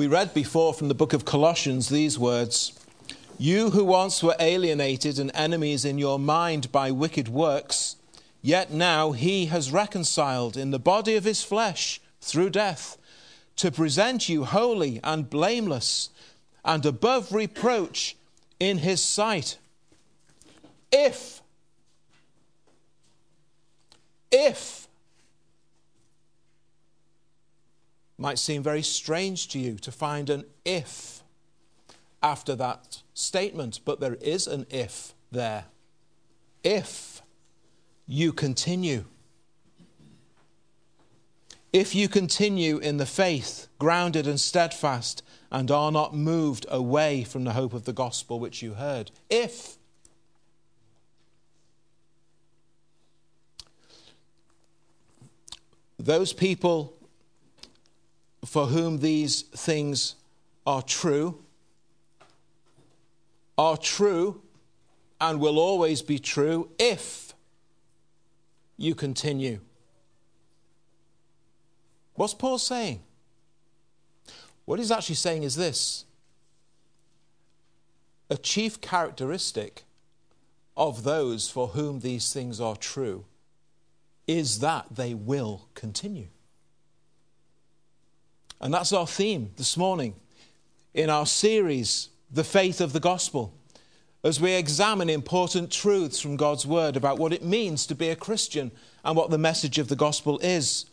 We read before from the book of Colossians these words You who once were alienated and enemies in your mind by wicked works, yet now he has reconciled in the body of his flesh through death to present you holy and blameless and above reproach in his sight. If, if, might seem very strange to you to find an if after that statement, but there is an if there. If you continue. If you continue in the faith, grounded and steadfast, and are not moved away from the hope of the gospel which you heard. If those people for whom these things are true are true and will always be true if you continue. What's Paul saying? What he's actually saying is this a chief characteristic of those for whom these things are true is that they will continue. And that's our theme this morning in our series, The Faith of the Gospel, as we examine important truths from God's Word about what it means to be a Christian and what the message of the gospel is.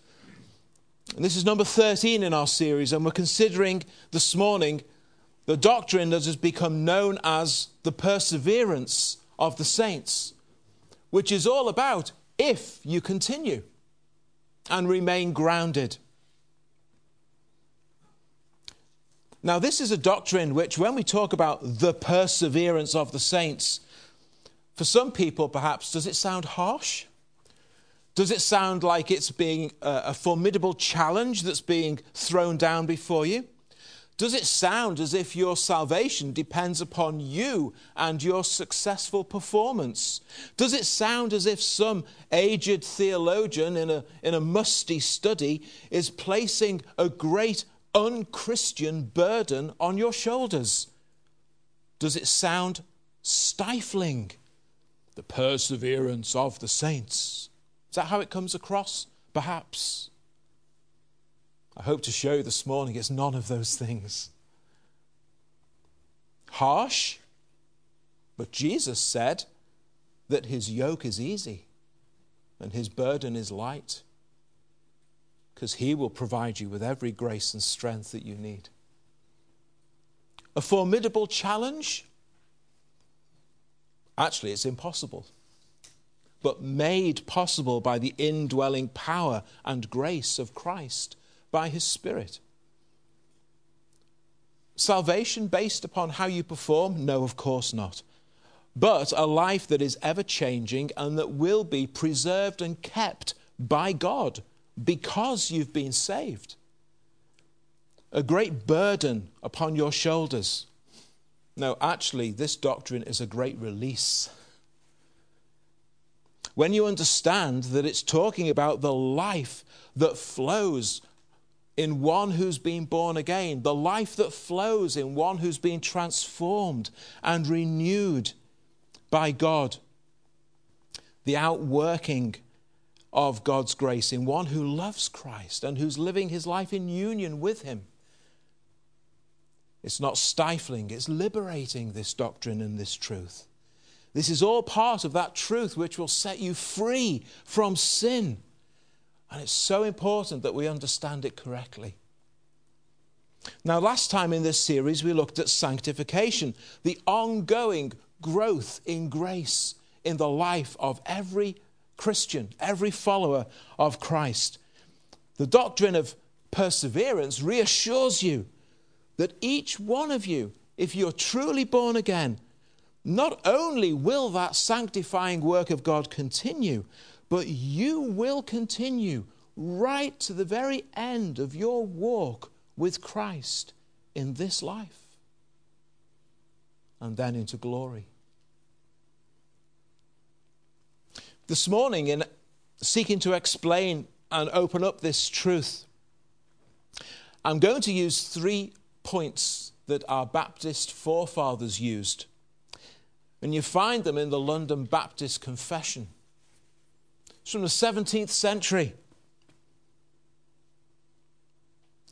And this is number 13 in our series, and we're considering this morning the doctrine that has become known as the perseverance of the saints, which is all about if you continue and remain grounded. Now, this is a doctrine which, when we talk about the perseverance of the saints, for some people perhaps, does it sound harsh? Does it sound like it's being a, formidable challenge that's being thrown down before you? Does it sound as if your salvation depends upon you and your successful performance? Does it sound as if some aged theologian in a, in a musty study is placing a great unchristian burden on your shoulders? Does it sound stifling? The perseverance of the saints. Is that how it comes across? Perhaps. I hope to show this morning it's none of those things. Harsh, but Jesus said that his yoke is easy and his burden is light because He will provide you with every grace and strength that you need. A formidable challenge? Actually, it's impossible, but made possible by the indwelling power and grace of Christ by His Spirit. Salvation based upon how you perform? No, of course not. But a life that is ever changing and that will be preserved and kept by God because you've been saved. A great burden upon your shoulders. No, actually, this doctrine is a great release. When you understand that it's talking about the life that flows in one who's been born again, the life that flows in one who's been transformed and renewed by God, the outworking of God's grace in one who loves Christ and who's living his life in union with him. It's not stifling, it's liberating this doctrine and this truth. This is all part of that truth which will set you free from sin. And it's so important that we understand it correctly. Now, last time in this series, we looked at sanctification, the ongoing growth in grace in the life of every Christian, every follower of Christ. The doctrine of perseverance reassures you that each one of you, if you're truly born again, not only will that sanctifying work of God continue, but you will continue right to the very end of your walk with Christ in this life and then into glory. This morning, in seeking to explain and open up this truth, I'm going to use three points that our Baptist forefathers used. And you find them in the London Baptist Confession. It's from the 17th century.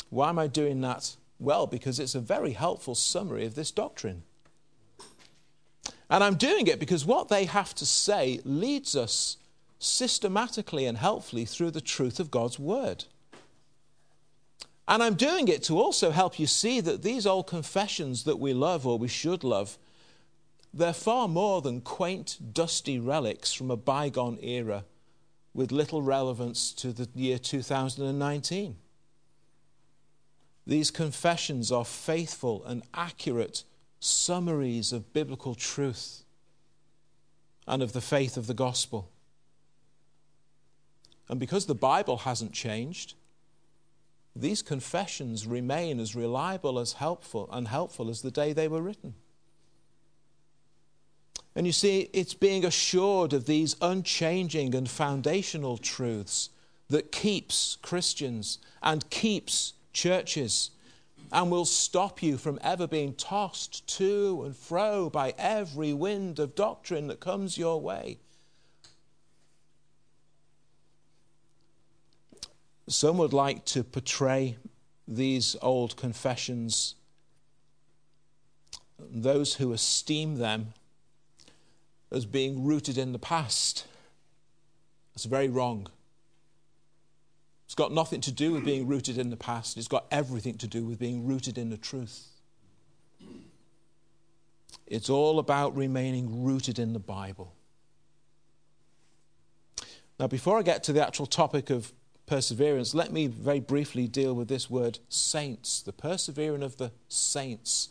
Why am I doing that? Well, because it's a very helpful summary of this doctrine. And I'm doing it because what they have to say leads us systematically and helpfully through the truth of God's Word. And I'm doing it to also help you see that these old confessions that we love or we should love, they're far more than quaint, dusty relics from a bygone era with little relevance to the year 2019. These confessions are faithful and accurate summaries of biblical truth and of the faith of the gospel. And because the Bible hasn't changed, these confessions remain as reliable as helpful and helpful as the day they were written. And you see, it's being assured of these unchanging and foundational truths that keeps Christians and keeps churches and will stop you from ever being tossed to and fro by every wind of doctrine that comes your way. Some would like to portray these old confessions, those who esteem them, as being rooted in the past. That's very wrong. It's got nothing to do with being rooted in the past, it's got everything to do with being rooted in the truth. It's all about remaining rooted in the Bible. Now, before I get to the actual topic of perseverance, let me very briefly deal with this word saints, the persevering of the saints.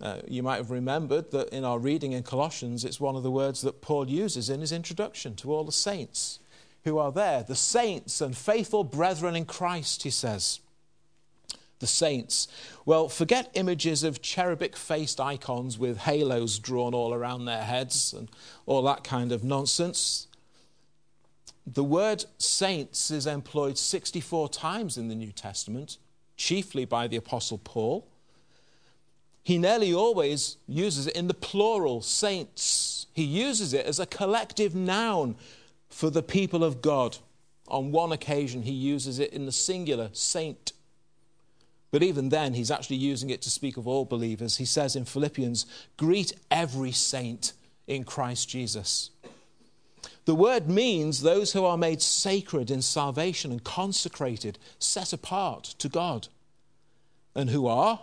Uh, you might have remembered that in our reading in Colossians, it's one of the words that Paul uses in his introduction to all the saints who are there, the saints and faithful brethren in Christ, he says. The saints. Well, forget images of cherubic faced icons with halos drawn all around their heads and all that kind of nonsense. The word saints is employed 64 times in the New Testament, chiefly by the Apostle Paul. He nearly always uses it in the plural, saints. He uses it as a collective noun for the people of God. On one occasion, he uses it in the singular, saint. But even then, he's actually using it to speak of all believers. He says in Philippians, Greet every saint in Christ Jesus. The word means those who are made sacred in salvation and consecrated, set apart to God, and who are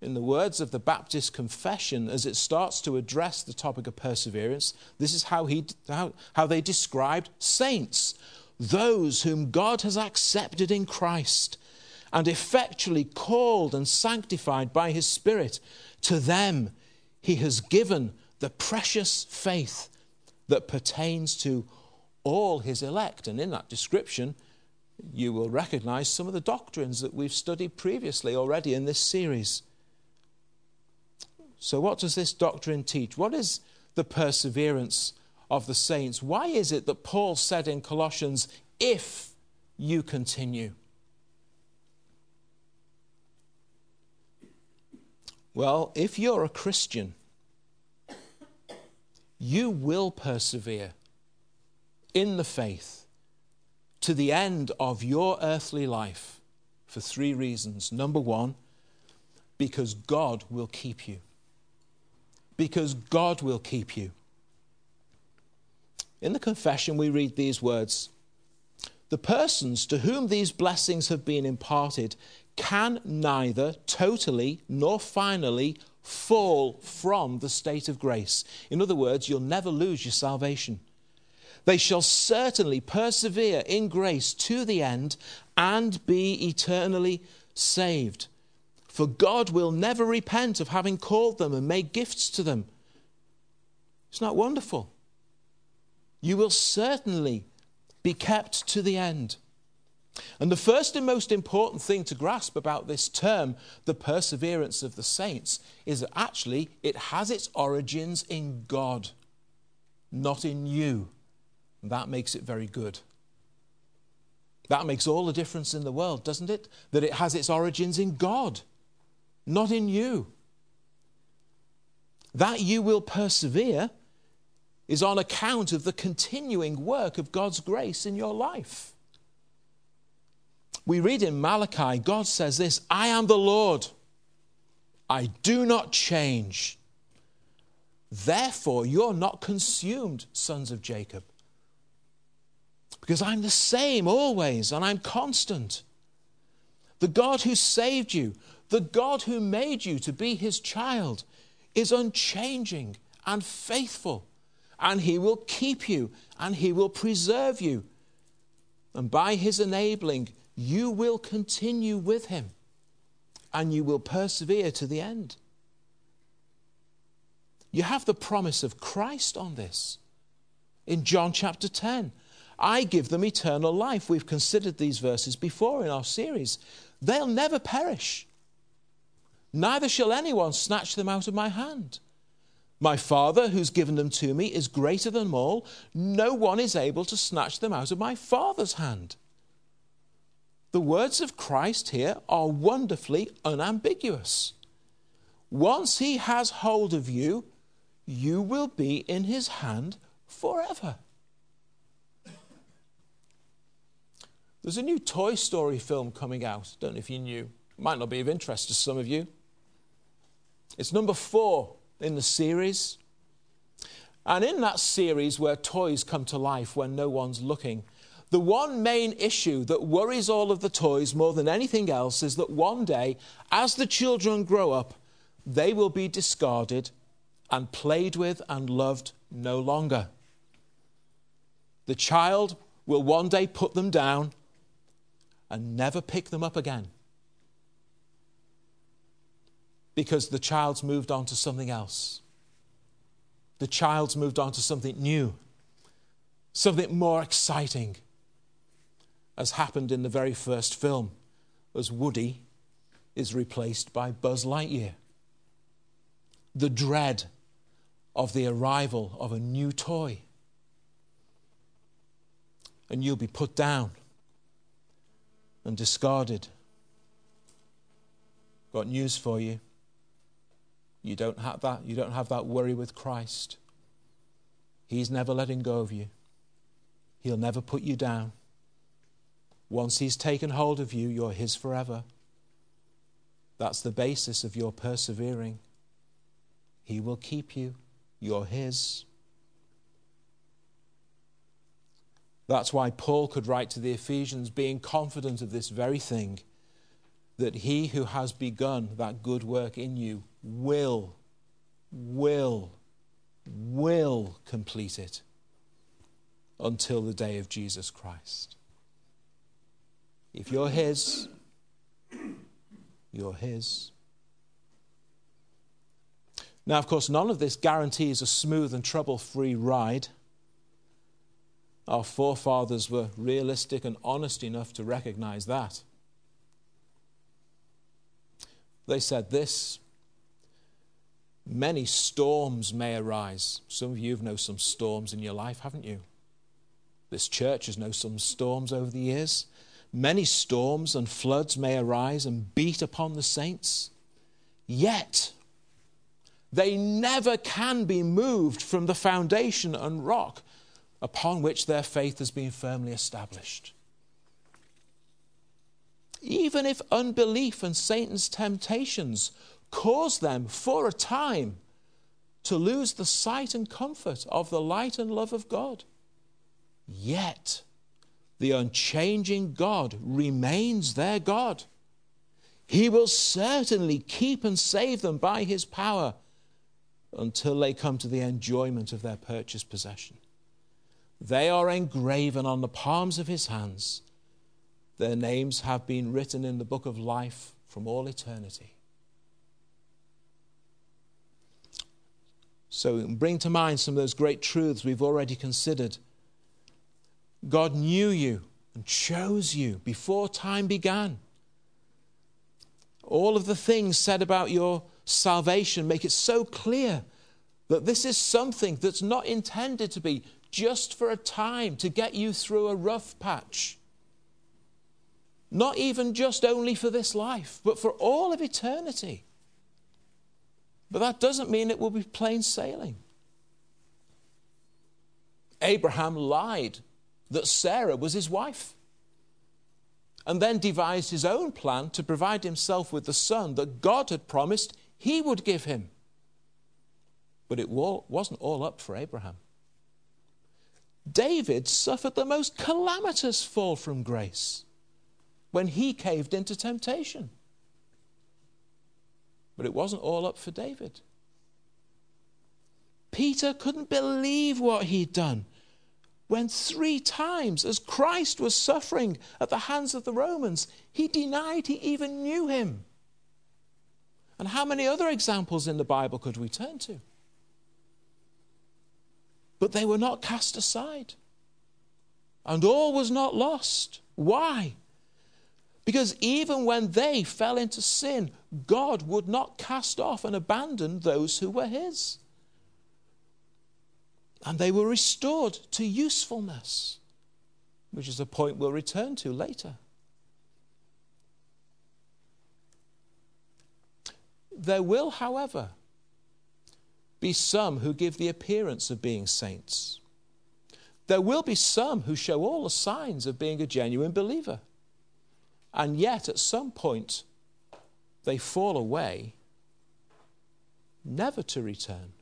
in the words of the Baptist Confession, as it starts to address the topic of perseverance, this is how, he, how, how they described saints those whom God has accepted in Christ and effectually called and sanctified by his Spirit. To them he has given the precious faith that pertains to all his elect. And in that description, you will recognize some of the doctrines that we've studied previously already in this series. So, what does this doctrine teach? What is the perseverance of the saints? Why is it that Paul said in Colossians, if you continue? Well, if you're a Christian, you will persevere in the faith to the end of your earthly life for three reasons. Number one, because God will keep you because God will keep you. In the confession, we read these words The persons to whom these blessings have been imparted can neither totally nor finally fall from the state of grace. In other words, you'll never lose your salvation. They shall certainly persevere in grace to the end and be eternally saved. For God will never repent of having called them and made gifts to them. It's not wonderful. You will certainly be kept to the end. And the first and most important thing to grasp about this term, the perseverance of the saints, is that actually it has its origins in God, not in you. That makes it very good. That makes all the difference in the world, doesn't it? That it has its origins in God not in you. That you will persevere is on account of the continuing work of God's grace in your life. We read in Malachi, God says this I am the Lord, I do not change. Therefore, you're not consumed, sons of Jacob. Because I'm the same always, and I'm constant. The God who saved you, the God who made you to be his child, is unchanging and faithful, and he will keep you and he will preserve you. And by his enabling, you will continue with him and you will persevere to the end. You have the promise of Christ on this. In John chapter 10, I give them eternal life. We've considered these verses before in our series. They'll never perish, neither shall anyone snatch them out of my hand. My Father, who's given them to me, is greater than all. No one is able to snatch them out of my Father's hand. The words of Christ here are wonderfully unambiguous. Once he has hold of you, you will be in his hand forever. There's a new Toy Story film coming out. Don't know if you knew. Might not be of interest to some of you. It's number four in the series. And in that series, where toys come to life when no one's looking, the one main issue that worries all of the toys more than anything else is that one day, as the children grow up, they will be discarded and played with and loved no longer. The child will one day put them down and never pick them up again. Because the child's moved on to something else. The child's moved on to something new, something more exciting, as happened in the very first film, as Woody is replaced by Buzz Lightyear. The dread of the arrival of a new toy. And you'll be put down and discarded. Got news for you. You don't have that. You don't have that worry with Christ. He's never letting go of you. He'll never put you down. Once He's taken hold of you, you're His forever. That's the basis of your persevering. He will keep you. You're His. That's why Paul could write to the Ephesians, being confident of this very thing, that he who has begun that good work in you will, will, will complete it until the day of Jesus Christ. If you're His, you're His. Now, of course, none of this guarantees a smooth and trouble free ride. Our forefathers were realistic and honest enough to recognize that. They said this Many storms may arise. Some of you have known some storms in your life, haven't you? This church has known some storms over the years. Many storms and floods may arise and beat upon the saints. Yet, they never can be moved from the foundation and rock upon which their faith has been firmly established. Even if unbelief and Satan's temptations cause them for a time to lose the sight and comfort of the light and love of God, yet the unchanging God remains their God. He will certainly keep and save them by his power until they come to the enjoyment of their purchased possession. They are engraven on the palms of his hands. Their names have been written in the book of life from all eternity. So, bring to mind some of those great truths we've already considered. God knew you and chose you before time began. All of the things said about your salvation make it so clear that this is something that's not intended to be just for a time to get you through a rough patch. Not even just only for this life, but for all of eternity. But that doesn't mean it will be plain sailing. Abraham lied that Sarah was his wife and then devised his own plan to provide himself with the son that God had promised he would give him. But it wasn't all up for Abraham. David suffered the most calamitous fall from grace when he caved into temptation. But it wasn't all up for David. Peter couldn't believe what he'd done when three times, as Christ was suffering at the hands of the Romans, he denied he even knew him. And how many other examples in the Bible could we turn to? But they were not cast aside. And all was not lost. Why? Because even when they fell into sin, God would not cast off and abandon those who were His. And they were restored to usefulness, which is a point we'll return to later. There will, however, be some who give the appearance of being saints. There will be some who show all the signs of being a genuine believer. And yet, at some point, they fall away, never to return.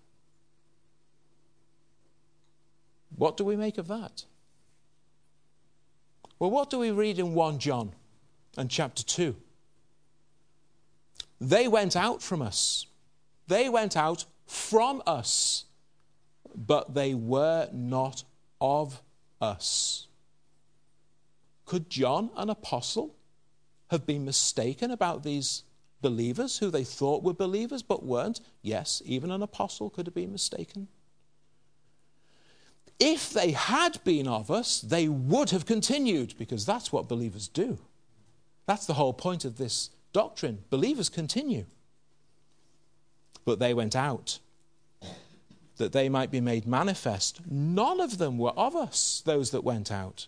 What do we make of that? Well, what do we read in 1 John and chapter 2? They went out from us. They went out from us, but they were not of us. Could John, an apostle, have been mistaken about these believers who they thought were believers but weren't? Yes, even an apostle could have been mistaken. If they had been of us, they would have continued, because that's what believers do. That's the whole point of this doctrine. Believers continue. But they went out that they might be made manifest. None of them were of us, those that went out.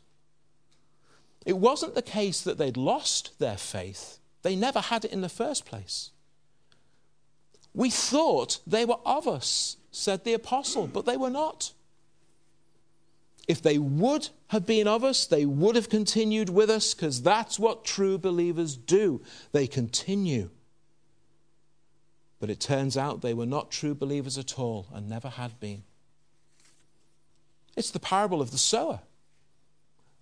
It wasn't the case that they'd lost their faith, they never had it in the first place. We thought they were of us, said the apostle, but they were not. If they would have been of us, they would have continued with us because that's what true believers do. They continue. But it turns out they were not true believers at all and never had been. It's the parable of the sower,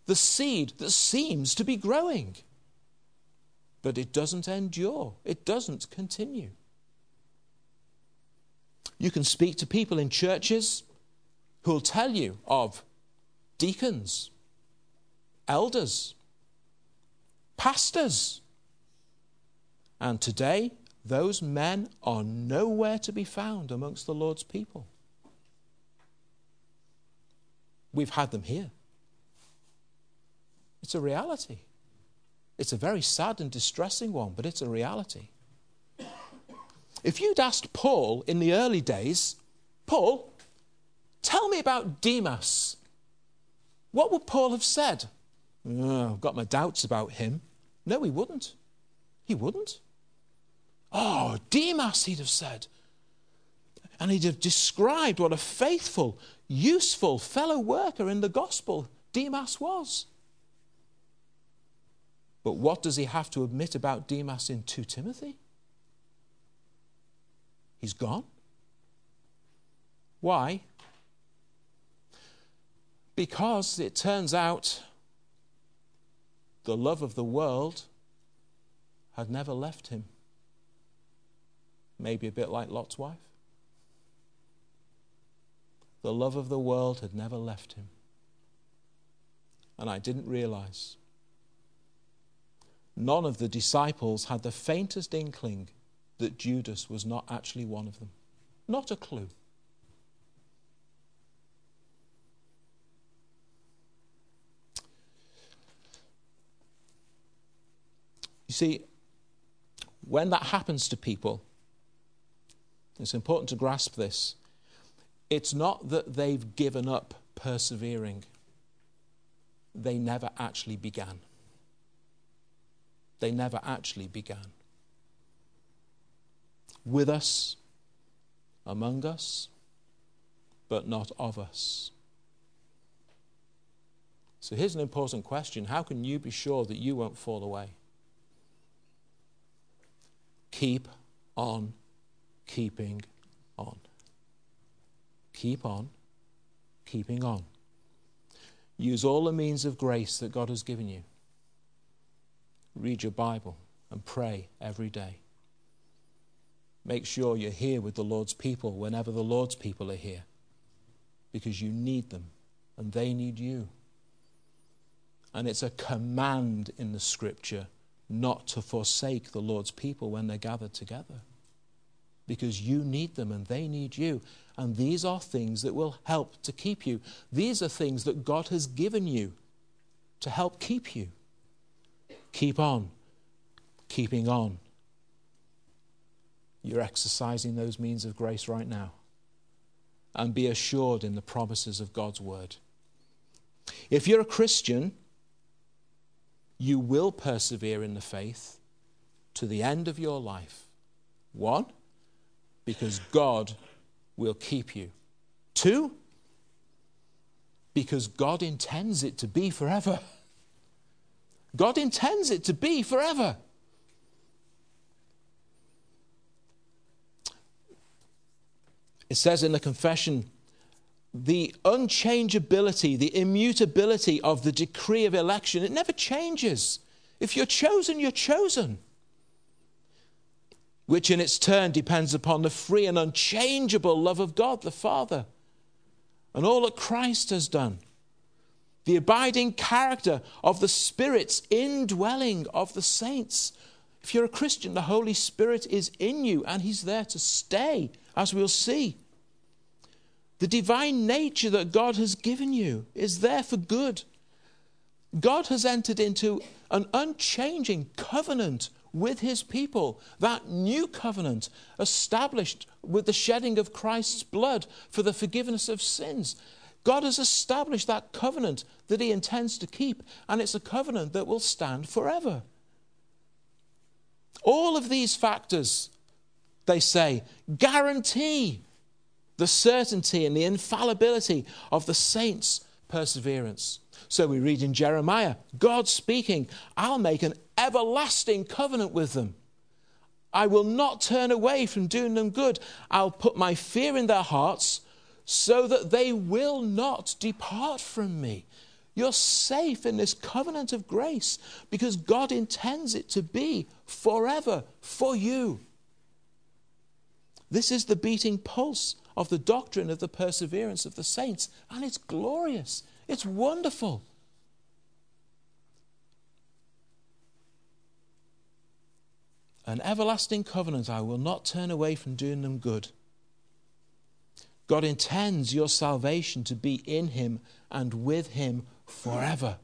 the seed that seems to be growing, but it doesn't endure, it doesn't continue. You can speak to people in churches who'll tell you of deacons, elders, pastors. And today, those men are nowhere to be found amongst the Lord's people. We've had them here. It's a reality. It's a very sad and distressing one, but it's a reality. If you'd asked Paul in the early days, Paul, tell me about Demas what would Paul have said? Oh, I've got my doubts about him. No, he wouldn't. He wouldn't. Oh, Demas, he'd have said. And he'd have described what a faithful, useful fellow worker in the gospel Demas was. But what does he have to admit about Demas in 2 Timothy? He's gone. Why? Because it turns out the love of the world had never left him. Maybe a bit like Lot's wife. The love of the world had never left him. And I didn't realize. None of the disciples had the faintest inkling that Judas was not actually one of them. Not a clue. You see, when that happens to people, it's important to grasp this. It's not that they've given up persevering, they never actually began. They never actually began. With us, among us, but not of us. So here's an important question How can you be sure that you won't fall away? Keep on keeping on. Keep on keeping on. Use all the means of grace that God has given you. Read your Bible and pray every day. Make sure you're here with the Lord's people whenever the Lord's people are here because you need them and they need you. And it's a command in the scripture not to forsake the Lord's people when they're gathered together because you need them and they need you. And these are things that will help to keep you. These are things that God has given you to help keep you. Keep on, keeping on. You're exercising those means of grace right now. And be assured in the promises of God's word. If you're a Christian, you will persevere in the faith to the end of your life. One, because God will keep you. Two, because God intends it to be forever. God intends it to be forever. It says in the confession, the unchangeability, the immutability of the decree of election, it never changes. If you're chosen, you're chosen which in its turn depends upon the free and unchangeable love of God the Father and all that Christ has done. The abiding character of the Spirit's indwelling of the saints. If you're a Christian, the Holy Spirit is in you and He's there to stay, as we'll see. The divine nature that God has given you is there for good. God has entered into an unchanging covenant with his people. That new covenant established with the shedding of Christ's blood for the forgiveness of sins. God has established that covenant that he intends to keep, and it's a covenant that will stand forever. All of these factors, they say, guarantee the certainty and the infallibility of the saints' perseverance. So we read in Jeremiah God speaking, I'll make an everlasting covenant with them. I will not turn away from doing them good. I'll put my fear in their hearts so that they will not depart from me. You're safe in this covenant of grace because God intends it to be forever for you. This is the beating pulse of the doctrine of the perseverance of the saints, and it's glorious. It's wonderful. An everlasting covenant, I will not turn away from doing them good. God intends your salvation to be in Him and with Him forever.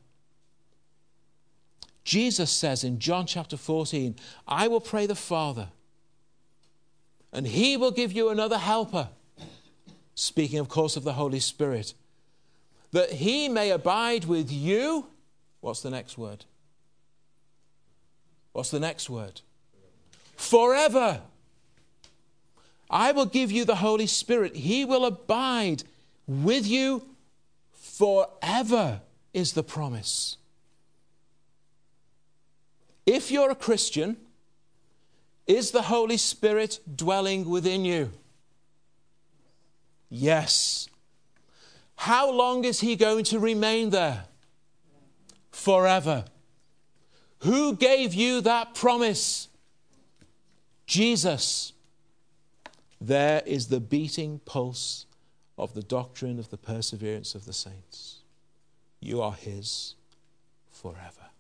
Jesus says in John chapter 14, I will pray the Father, and He will give you another helper. Speaking, of course, of the Holy Spirit that he may abide with you. What's the next word? What's the next word? Forever. I will give you the Holy Spirit. He will abide with you forever, is the promise. If you're a Christian, is the Holy Spirit dwelling within you? Yes. How long is he going to remain there? Forever. Who gave you that promise? Jesus. There is the beating pulse of the doctrine of the perseverance of the saints. You are his forever.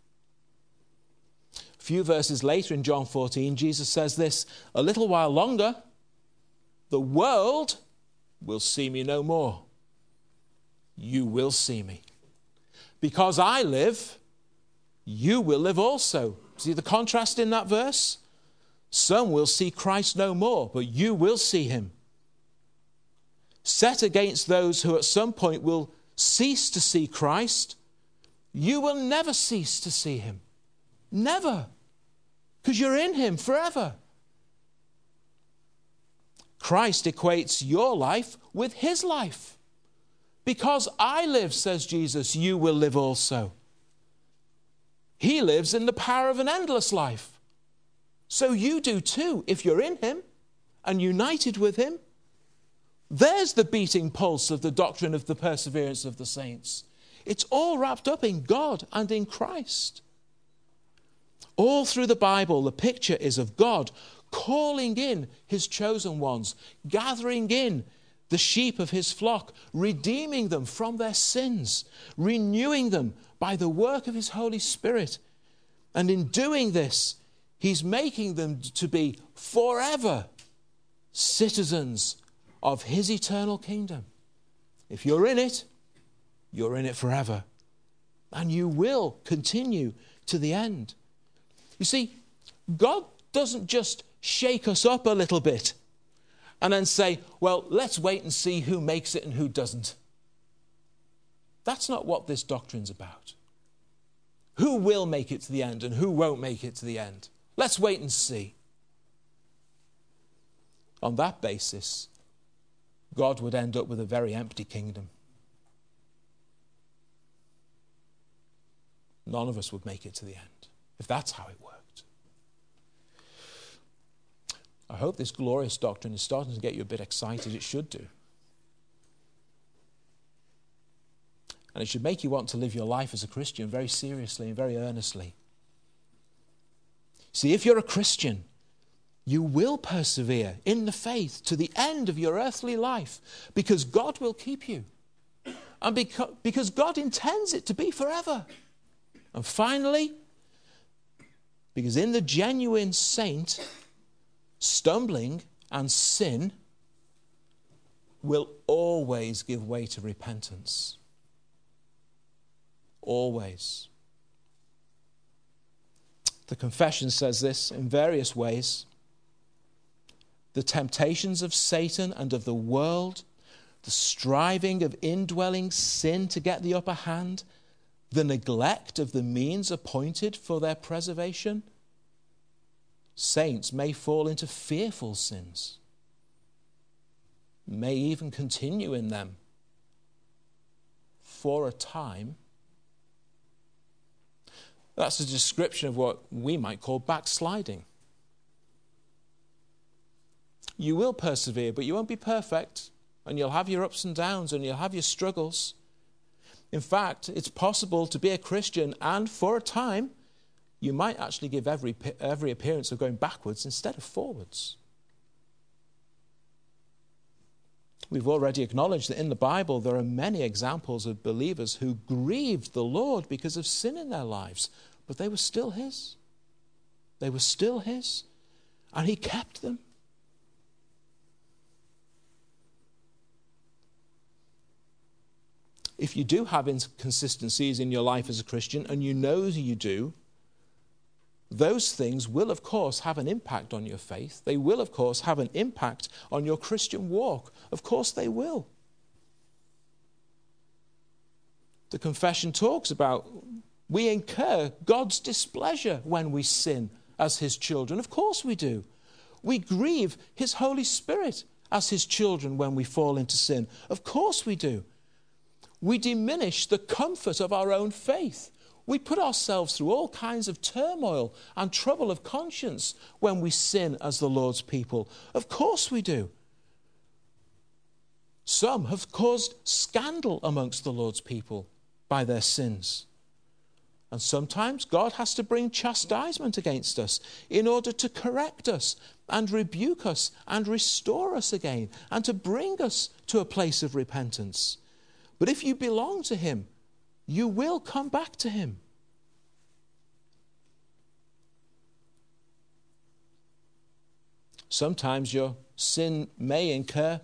A few verses later in John 14, Jesus says this A little while longer, the world will see me no more you will see me. Because I live, you will live also. See the contrast in that verse? Some will see Christ no more, but you will see him. Set against those who at some point will cease to see Christ, you will never cease to see him. Never. Because you're in him forever. Christ equates your life with his life. Because I live, says Jesus, you will live also. He lives in the power of an endless life. So you do too, if you're in him and united with him. There's the beating pulse of the doctrine of the perseverance of the saints. It's all wrapped up in God and in Christ. All through the Bible, the picture is of God calling in his chosen ones, gathering in the sheep of his flock, redeeming them from their sins, renewing them by the work of his Holy Spirit. And in doing this, he's making them to be forever citizens of his eternal kingdom. If you're in it, you're in it forever. And you will continue to the end. You see, God doesn't just shake us up a little bit and then say, well, let's wait and see who makes it and who doesn't. That's not what this doctrine's about. Who will make it to the end and who won't make it to the end? Let's wait and see. On that basis, God would end up with a very empty kingdom. None of us would make it to the end if that's how it worked. I hope this glorious doctrine is starting to get you a bit excited. It should do. And it should make you want to live your life as a Christian very seriously and very earnestly. See, if you're a Christian, you will persevere in the faith to the end of your earthly life because God will keep you. And because God intends it to be forever. And finally, because in the genuine saint, stumbling and sin will always give way to repentance. Always. The confession says this in various ways. The temptations of Satan and of the world, the striving of indwelling sin to get the upper hand, the neglect of the means appointed for their preservation, saints may fall into fearful sins, may even continue in them for a time. That's a description of what we might call backsliding. You will persevere, but you won't be perfect, and you'll have your ups and downs, and you'll have your struggles. In fact, it's possible to be a Christian and for a time, you might actually give every, every appearance of going backwards instead of forwards. We've already acknowledged that in the Bible there are many examples of believers who grieved the Lord because of sin in their lives, but they were still His. They were still His, and He kept them. if you do have inconsistencies in your life as a Christian, and you know you do, those things will, of course, have an impact on your faith. They will, of course, have an impact on your Christian walk. Of course, they will. The confession talks about we incur God's displeasure when we sin as His children. Of course, we do. We grieve His Holy Spirit as His children when we fall into sin. Of course, we do we diminish the comfort of our own faith. We put ourselves through all kinds of turmoil and trouble of conscience when we sin as the Lord's people. Of course we do. Some have caused scandal amongst the Lord's people by their sins. And sometimes God has to bring chastisement against us in order to correct us and rebuke us and restore us again and to bring us to a place of repentance. But if you belong to Him, you will come back to Him. Sometimes your sin may incur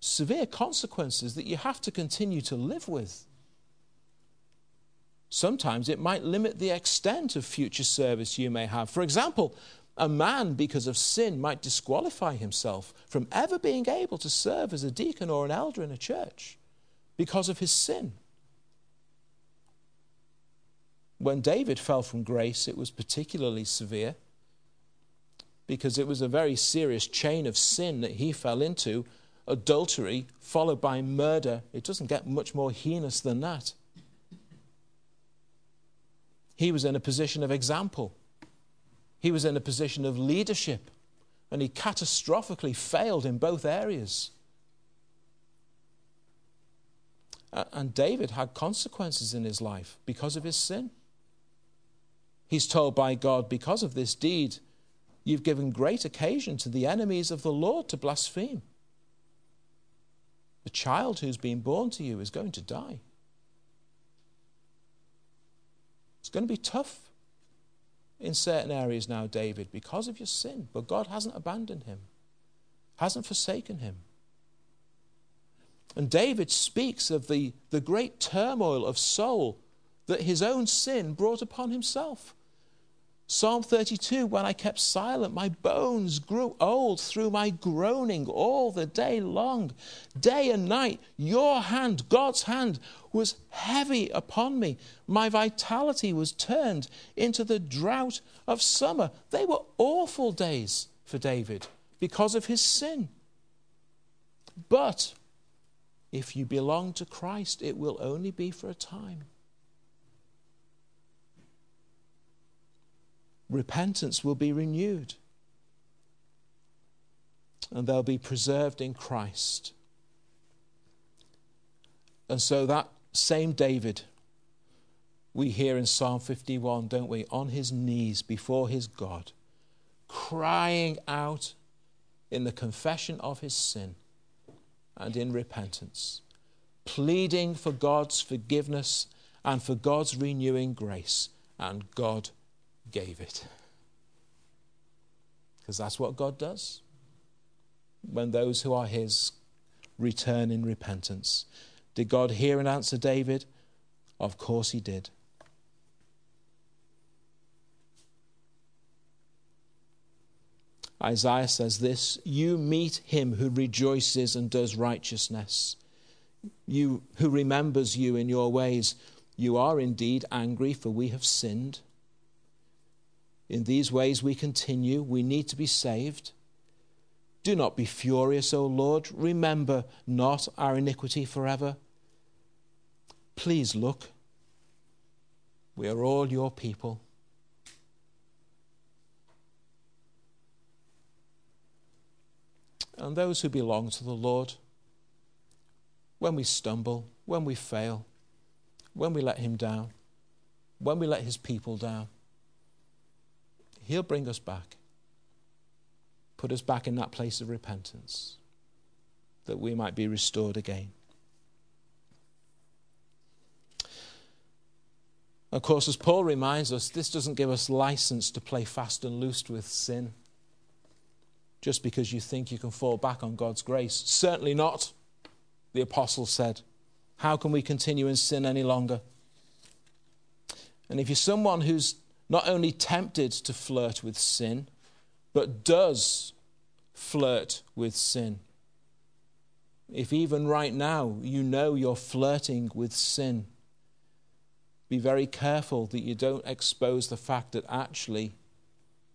severe consequences that you have to continue to live with. Sometimes it might limit the extent of future service you may have. For example, a man, because of sin, might disqualify himself from ever being able to serve as a deacon or an elder in a church because of his sin. When David fell from grace, it was particularly severe. because it was a very serious chain of sin that he fell into adultery, followed by murder. It doesn't get much more heinous than that. He was in a position of example, he was in a position of leadership, and he catastrophically failed in both areas. And David had consequences in his life because of his sin. He's told by God, because of this deed, you've given great occasion to the enemies of the Lord to blaspheme. The child who's been born to you is going to die. It's going to be tough in certain areas now, David, because of your sin. But God hasn't abandoned him, hasn't forsaken him. And David speaks of the, the great turmoil of soul that his own sin brought upon himself. Psalm 32 When I kept silent, my bones grew old through my groaning all the day long. Day and night, your hand, God's hand, was heavy upon me. My vitality was turned into the drought of summer. They were awful days for David because of his sin. But if you belong to Christ, it will only be for a time. Repentance will be renewed, and they'll be preserved in Christ. And so, that same David, we hear in Psalm 51, don't we, on his knees before his God, crying out in the confession of his sin and in repentance, pleading for God's forgiveness and for God's renewing grace, and God gave it. Because that's what God does when those who are His return in repentance. Did God hear and answer David? Of course He did. Isaiah says this You meet him who rejoices and does righteousness, you who remembers you in your ways. You are indeed angry, for we have sinned. In these ways we continue. We need to be saved. Do not be furious, O Lord. Remember not our iniquity forever. Please look. We are all your people. and those who belong to the Lord. When we stumble, when we fail, when we let Him down, when we let His people down, He'll bring us back, put us back in that place of repentance, that we might be restored again. Of course, as Paul reminds us, this doesn't give us license to play fast and loose with sin just because you think you can fall back on God's grace. Certainly not, the apostle said. How can we continue in sin any longer? And if you're someone who's not only tempted to flirt with sin, but does flirt with sin, if even right now you know you're flirting with sin, be very careful that you don't expose the fact that actually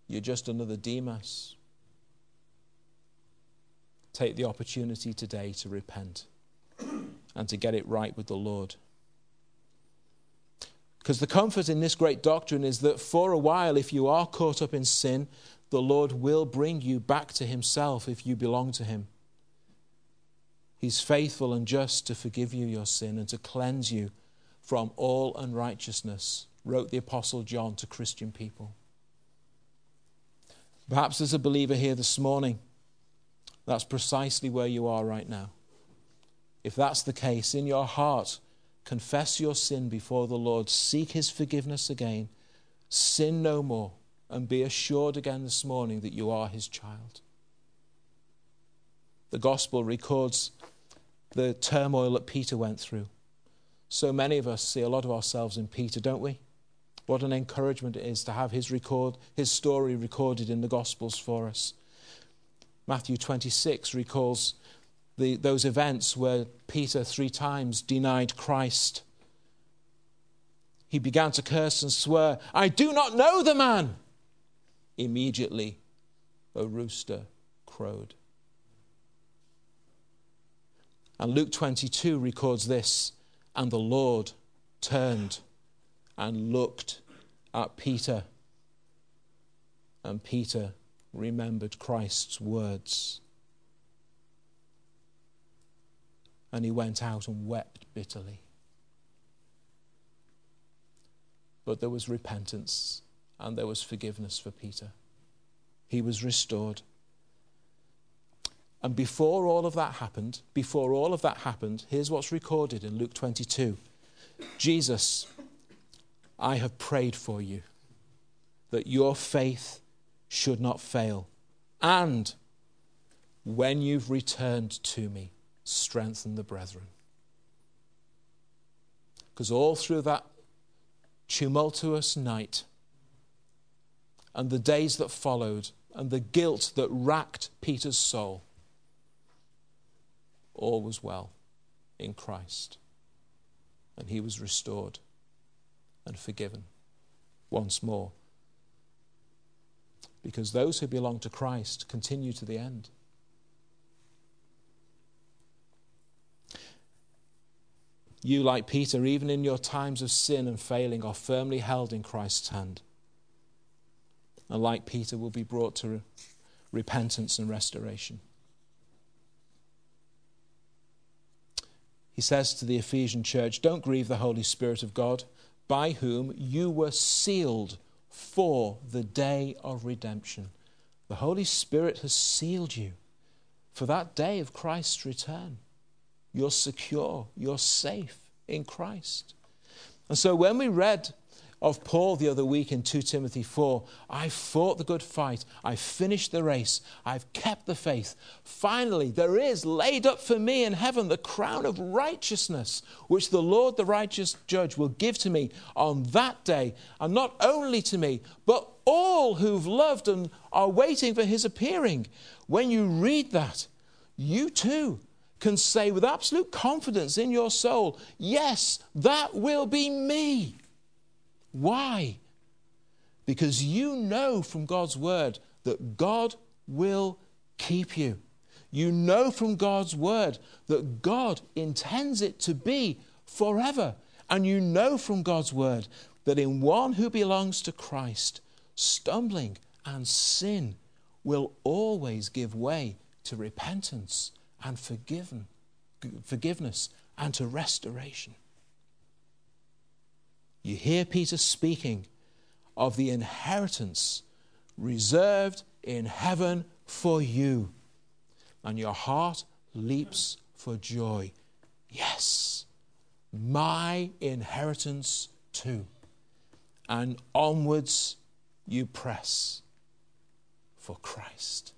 you're just another Demas take the opportunity today to repent and to get it right with the Lord. Because the comfort in this great doctrine is that for a while, if you are caught up in sin, the Lord will bring you back to Himself if you belong to Him. He's faithful and just to forgive you your sin and to cleanse you from all unrighteousness, wrote the Apostle John to Christian people. Perhaps there's a believer here this morning that's precisely where you are right now. If that's the case, in your heart, confess your sin before the Lord, seek his forgiveness again, sin no more, and be assured again this morning that you are his child. The gospel records the turmoil that Peter went through. So many of us see a lot of ourselves in Peter, don't we? What an encouragement it is to have his record, his story recorded in the gospels for us. Matthew 26 recalls the, those events where Peter three times denied Christ. He began to curse and swear, I do not know the man. Immediately, a rooster crowed. And Luke 22 records this and the Lord turned and looked at Peter. And Peter remembered Christ's words. And he went out and wept bitterly. But there was repentance and there was forgiveness for Peter. He was restored. And before all of that happened, before all of that happened, here's what's recorded in Luke 22 Jesus, I have prayed for you that your faith should not fail. And when you've returned to me, strengthen the brethren. Because all through that tumultuous night and the days that followed and the guilt that racked Peter's soul, all was well in Christ. And he was restored and forgiven once more. Because those who belong to Christ continue to the end. You, like Peter, even in your times of sin and failing, are firmly held in Christ's hand. And like Peter, will be brought to repentance and restoration. He says to the Ephesian church, Don't grieve the Holy Spirit of God, by whom you were sealed for the day of redemption. The Holy Spirit has sealed you for that day of Christ's return. You're secure, you're safe in Christ. And so when we read of Paul the other week in 2 Timothy 4 I fought the good fight, I finished the race, I've kept the faith. Finally, there is laid up for me in heaven the crown of righteousness, which the Lord, the righteous judge, will give to me on that day, and not only to me, but all who've loved and are waiting for his appearing. When you read that, you too can say with absolute confidence in your soul, Yes, that will be me. Why? Because you know from God's word that God will keep you. You know from God's word that God intends it to be forever. And you know from God's word that in one who belongs to Christ, stumbling and sin will always give way to repentance and forgiven, forgiveness and to restoration. You hear Peter speaking of the inheritance reserved in heaven for you, and your heart leaps for joy. Yes, my inheritance too. And onwards you press for Christ.